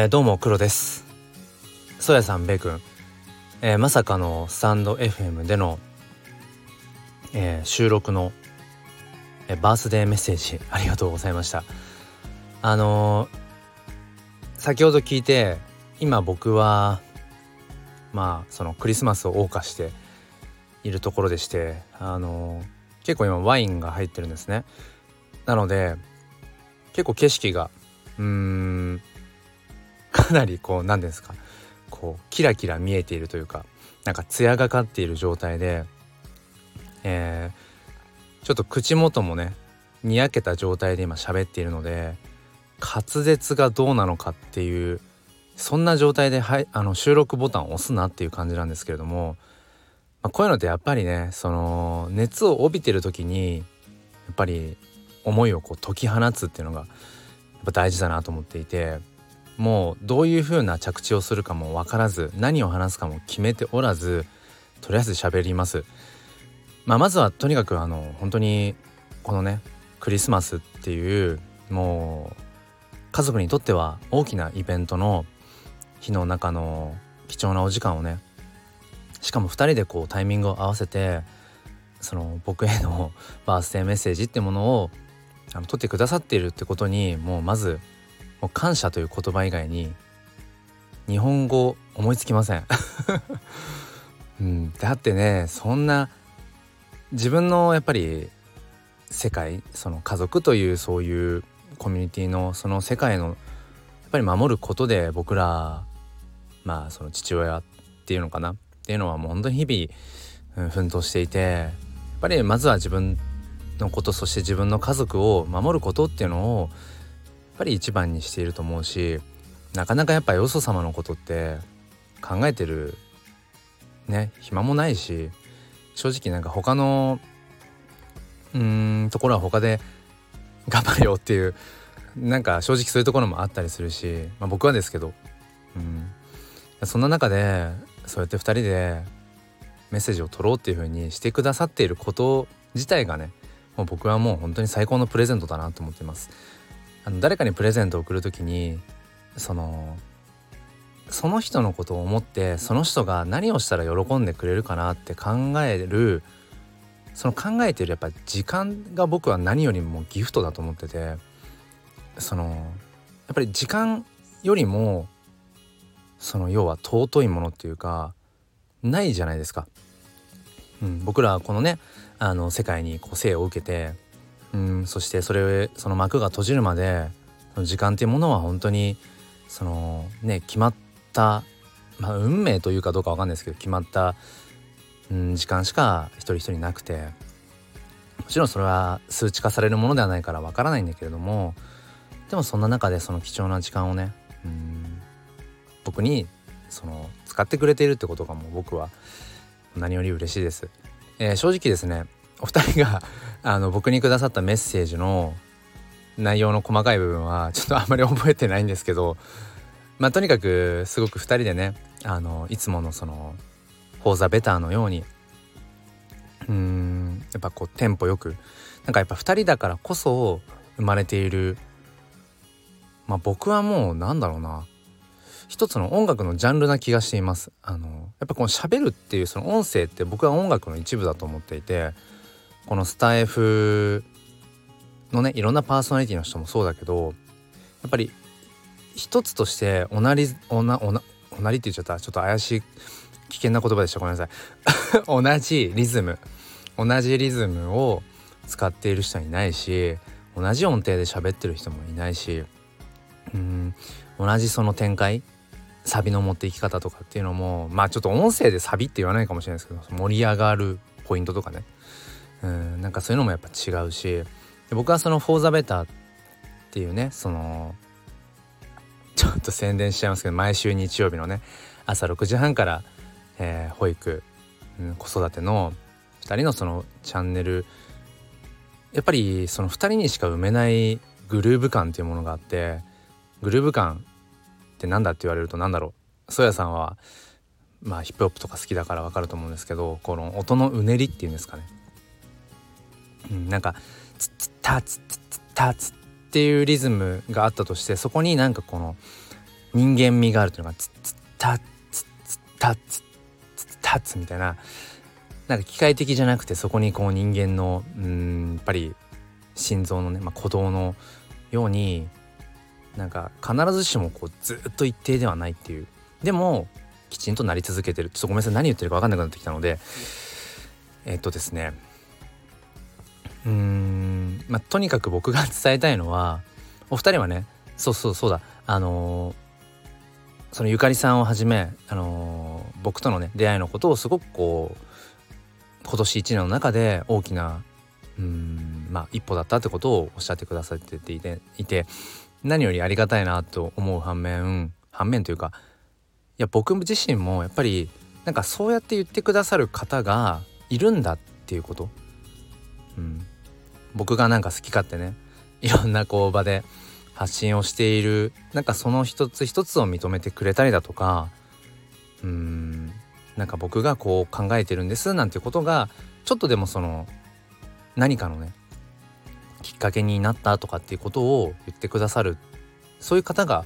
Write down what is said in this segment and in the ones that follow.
えー、どうも黒です。そやさんべくん、え、まさかのスタンド FM での、えー、収録の、えバースデーメッセージありがとうございました。あの先ほど聞いて今僕はまあそのクリスマスを謳歌しているところでしてあの結構今ワインが入ってるんですね。なので結構景色がうーんかなりこう何ですかこうキラキラ見えているというかなんか艶がかっている状態で、えー、ちょっと口元もねにやけた状態で今喋っているので滑舌がどうなのかっていうそんな状態で、はい、あの収録ボタンを押すなっていう感じなんですけれども、まあ、こういうのってやっぱりねその熱を帯びてる時にやっぱり思いをこう解き放つっていうのがやっぱ大事だなと思っていてもうどういう風な着地をするかも分からず何を話すかも決めておらずとりあえず喋ります。まあ、まずはとにかくあの本当にこのねクリスマスっていうもう家族にとっては大きなイベントの日の中の貴重なお時間をねしかも2人でこうタイミングを合わせてその僕への バースデーメッセージってものをあの取ってくださっているってことにもうまずもう感謝という言葉以外に日本語思いつきません。うん、だってねそんな自分のやっぱり世界その家族というそういうコミュニティのその世界のやっぱり守ることで僕らまあその父親っていうのかな？っていうのはもう本当に日々、奮闘していてやっぱりまずは自分のことそして自分の家族を守ることっていうのをぱり一番にしていると思うしなかなかやっぱよそ様のことって考えてるね暇もないし正直なんか他のうんところは他で頑張れよっていうなんか正直そういうところもあったりするし、まあ、僕はですけど、うん、そんな中でそうやって2人でメッセージを取ろうっていう風にしてくださっていること自体がねもう僕はもう本当に最高のプレゼントだなと思っています。あの誰かにプレゼントを送る時にそのその人のことを思ってその人が何をしたら喜んでくれるかなって考えるその考えてるやっぱ時間が僕は何よりもギフトだと思っててそのやっぱり時間よりもその要は尊いものっていうかないじゃないですか。うん、僕らこのねあの世界にこう生を受けてうんそしてそれその幕が閉じるまでその時間っていうものは本当にそのね決まった、まあ、運命というかどうかわかんないですけど決まった、うん、時間しか一人一人なくてもちろんそれは数値化されるものではないからわからないんだけれどもでもそんな中でその貴重な時間をねうん僕にその使ってくれているってことがもう僕は何より嬉しいです。えー、正直ですねお二人があの僕にくださったメッセージの内容の細かい部分はちょっとあんまり覚えてないんですけどまあとにかくすごく2人でねあのいつものその「フォーザベター」のようにうんやっぱこうテンポよくなんかやっぱ2人だからこそ生まれているまあ僕はもうなんだろうな一つの音楽のジャンルな気がしています。あのやっぱこの喋るっていうその音声って僕は音楽の一部だと思っていてこのスタイフのねいろんなパーソナリティの人もそうだけどやっぱり一つとしておなりおなおなおなりって言っちゃった。ちょっと怪しい危険な言葉でした。ごめんなさい。同じリズム。同じリズムを使っている人はいないし同じ音程で喋ってる人もいないしうん同じその展開サビの持っていき方とかっていうのもまあちょっと音声でサビって言わないかもしれないですけど盛り上がるポイントとかね。うんなんかそういうのもやっぱ違うし僕はその「フォーザベターっていうねそのちょっと宣伝しちゃいますけど毎週日曜日のね朝6時半から、えー、保育、うん、子育ての2人のそのチャンネルやっぱりその2人にしか埋めないグルーヴ感っていうものがあってグルーヴ感って何だって言われると何だろう。ソヤさんはまあヒップホップとか好きだから分かると思うんですけどこの音のうねりっていうんですかね。うん、なんか「ツッタツッツッタツ」っていうリズムがあったとしてそこになんかこの人間味があるというのがツッツッタツッツッタツッツッタツみたいななんか機械的じゃなくてそこにこう人間のうんやっぱり心臓のね、まあ、鼓動のようになんか必ずしもこうずっと一定ではないっていう。でもきちんとなり続けてる。ちょっとごめんなさい何言ってるか分かんなくなってきたのでえっとですねうーん。まあとにかく僕が 伝えたいのはお二人はねそうそうそうだ。あのー、そのゆかりさんをはじめ、あのー、僕とのね出会いのことをすごくこう今年1年の中で大きなうんまあ一歩だったってことをおっしゃってくださっていていて何よりありがたいなと思う反面反面というかいや僕自身もやっぱりなんかそうやって言ってくださる方がいるんだっていうこと、うん、僕がなんか好き勝手ねいろんなこう場で発信をしているなんかその一つ一つを認めてくれたりだとかうん。なんか僕がこう考えてるんですなんてことがちょっとでもその何かのねきっかけになったとかっていうことを言ってくださるそういう方がや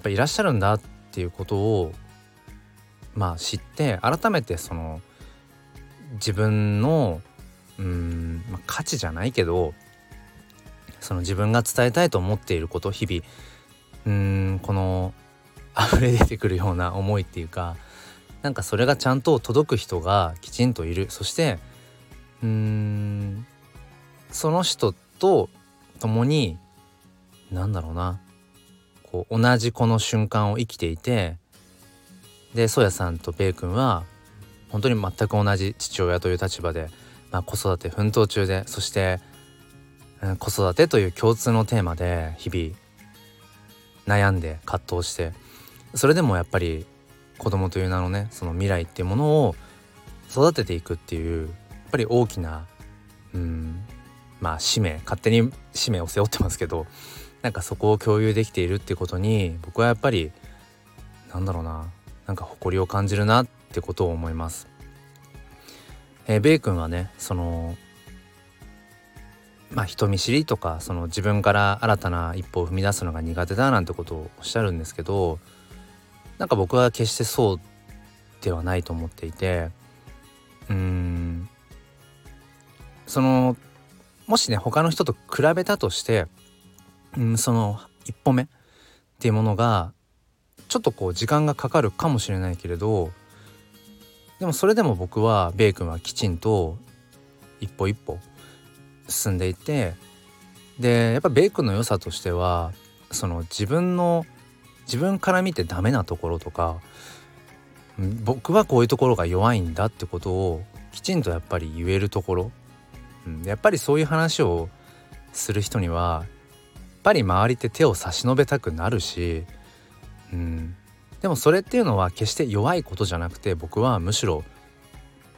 っぱいらっしゃるんだっていうことをまあ知って改めてその自分のうん、まあ、価値じゃないけどその自分が伝えたいと思っていること日々うんこの溢れ出てくるような思いっていうかなんかそれがちゃんと届く人がきちんといる。そしてうーんその人と共に何だろうなこう同じこの瞬間を生きていてでソヤさんとベイ君は本当に全く同じ父親という立場で、まあ、子育て奮闘中でそして、うん、子育てという共通のテーマで日々悩んで葛藤してそれでもやっぱり子供という名のねその未来っていうものを育てていくっていうやっぱり大きなうんまあ使命勝手に使命を背負ってますけどなんかそこを共有できているっていうことに僕はやっぱりなんだろうななんか誇りを感じるなってことを思います。えー、ベイ君はねそのまあ人見知りとかその自分から新たな一歩を踏み出すのが苦手だなんてことをおっしゃるんですけどなんか僕は決してそうではないと思っていてうんそのもしね他の人と比べたとしてうんその一歩目っていうものがちょっとこう時間がかかるかもしれないけれどでもそれでも僕はベイ君はきちんと一歩一歩進んでいてでやっぱベイ君の良さとしてはその自分の自分から見てダメなところとか僕はこういうところが弱いんだってことをきちんとやっぱり言えるところ、うん、やっぱりそういう話をする人にはやっぱり周りって手を差し伸べたくなるし、うん、でもそれっていうのは決して弱いことじゃなくて僕はむしろ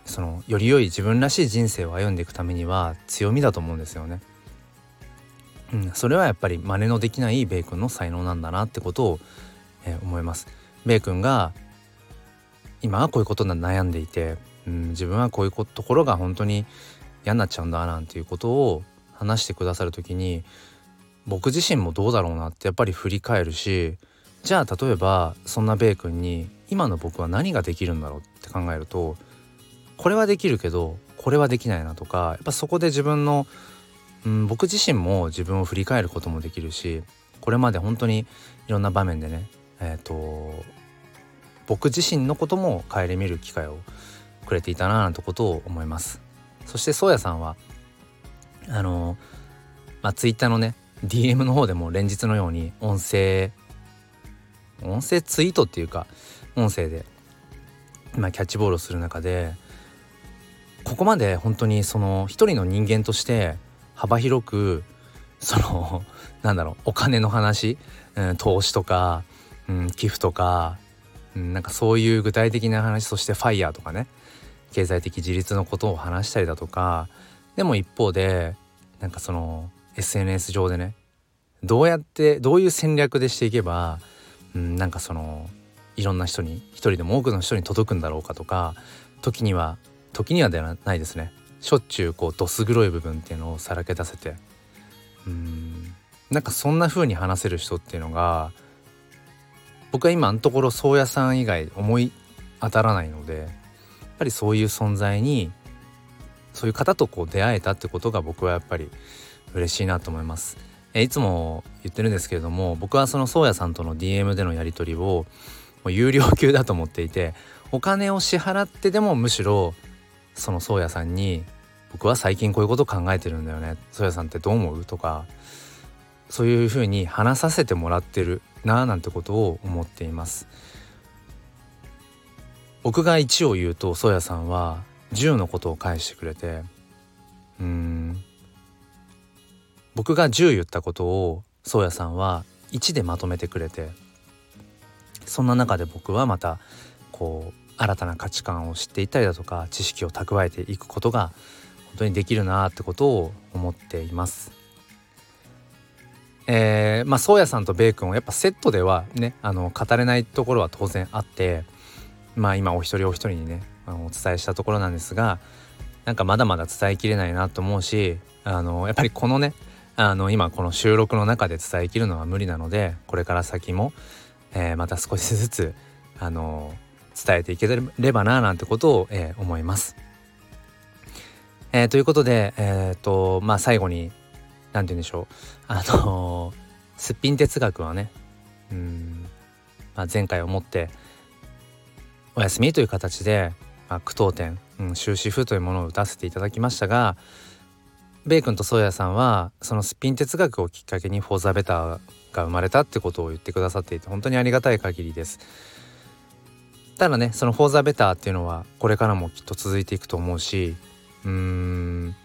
そのより良い自分らしい人生を歩んでいくためには強みだと思うんですよね。うん、それはやっぱり真似のできないベイ君の才能なんだなってことを、えー、思います。ベイ君が今はこういうことに悩んでいて、うん、自分はこういうところが本当に嫌になっちゃうんだなんていうことを話してくださる時に僕自身もどうだろうなってやっぱり振り返るしじゃあ例えばそんなベイ君に今の僕は何ができるんだろうって考えるとこれはできるけどこれはできないなとかやっぱそこで自分のうん、僕自身も自分を振り返ることもできるしこれまで本当にいろんな場面でねえっ、ー、と僕自身のことも顧みる機会をくれていたななんてことを思います。そして宗谷さんはあのまあツイッターのね DM の方でも連日のように音声音声ツイートっていうか音声で今キャッチボールをする中でここまで本当にその一人の人間として幅広くその なんだろうお金の話、うん、投資とか、うん、寄付とか、うん、なんかそういう具体的な話そしてファイヤーとかね経済的自立のことを話したりだとかでも一方でなんかその SNS 上でねどうやってどういう戦略でしていけば、うん、なんかそのいろんな人に一人でも多くの人に届くんだろうかとか時には時にはではないですね。しょっちゅうこうどす黒い部分っていうのをさらけ出せて。うん。なんかそんな風に話せる人っていうのが僕は今のところ宗谷さん以外思い当たらないのでやっぱりそういう存在にそういう方とこう出会えたってことが僕はやっぱり嬉しいなと思います。えいつも言ってるんですけれども僕はその宗谷さんとの DM でのやり取りをもう有料級だと思っていてお金を支払ってでもむしろその宗谷さんに僕は最近こういうこと考えてるんだよね。宗谷さんってどう思うとかそういうふうに話させてもらってるなあなんてことを思っています。僕が1を言うと宗谷さんは10のことを返してくれてうん僕が10言ったことを宗谷さんは1でまとめてくれてそんな中で僕はまたこう新たな価値観を知っていったりだとか知識を蓄えていくことが本当にできるなってことを思っています。えー、まあ宗谷さんとベイ君はやっぱセットではねあの語れないところは当然あってまあ今お一人お一人にねあのお伝えしたところなんですがなんかまだまだ伝えきれないなと思うしあのやっぱりこのねあの今この収録の中で伝えきるのは無理なのでこれから先も、えー、また少しずつあの伝えていければななんてことを、えー、思います。えー、ということで、えーとまあ、最後に何て言うんでしょうあのすっぴん哲学はねうん、まあ、前回をもってお休みという形で、まあ、句読点、うん、終止符というものを打たせていただきましたがベイ君とソーヤさんはそのすっぴん哲学をきっかけに「フォーザベターが生まれたってことを言ってくださっていて本当にありがたい限りです。ただねその「フォーザベターっていうのはこれからもきっと続いていくと思うしうーん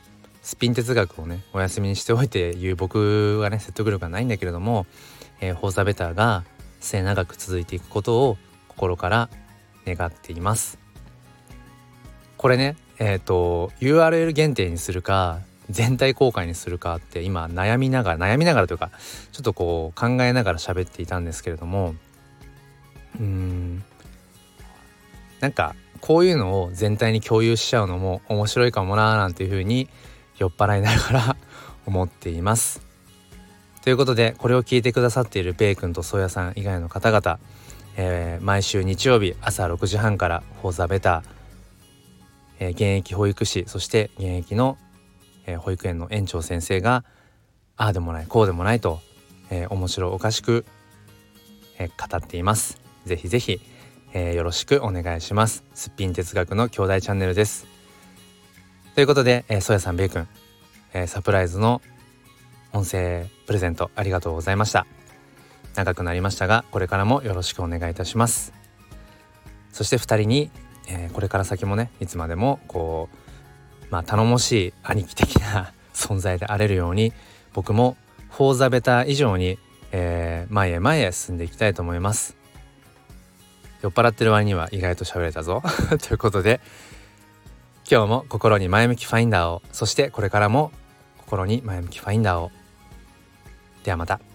スピン哲学をねお休みにしておいて言う僕はね説得力がないんだけれども「えー、フォーザベターが末永く続いていくことを心から願っています。これねえっ、ー、と URL 限定にするか全体公開にするかって今悩みながら悩みながらというかちょっとこう考えながら喋っていたんですけれどもうんなんかこういうのを全体に共有しちゃうのも面白いかもなーなんていうふうに酔っ払いながら 思っています。ということでこれを聞いてくださっているベイ君とソヤさん以外の方々、えー、毎週日曜日朝6時半から「フォーザベター」えー、現役保育士そして現役の、えー、保育園の園長先生がああでもないこうでもないと、えー、面白おかしく、え語っています。ぜひぜひ、えよろしくお願いします。すっぴん哲学の兄弟チャンネルです。ということで、えー、ソヤさんベイ君、えー、サプライズの音声プレゼントありがとうございました長くなりましたがこれからもよろしくお願いいたしますそして2人に、えー、これから先もねいつまでもこうまあ頼もしい兄貴的な 存在であれるように僕もフォーザベター以上に、えー、前へ前へ進んでいきたいと思います。酔っ払ってる割には意外と喋れたぞ。ということで今日も心に前向きファインダーをそしてこれからも心に前向きファインダーを。ではまた。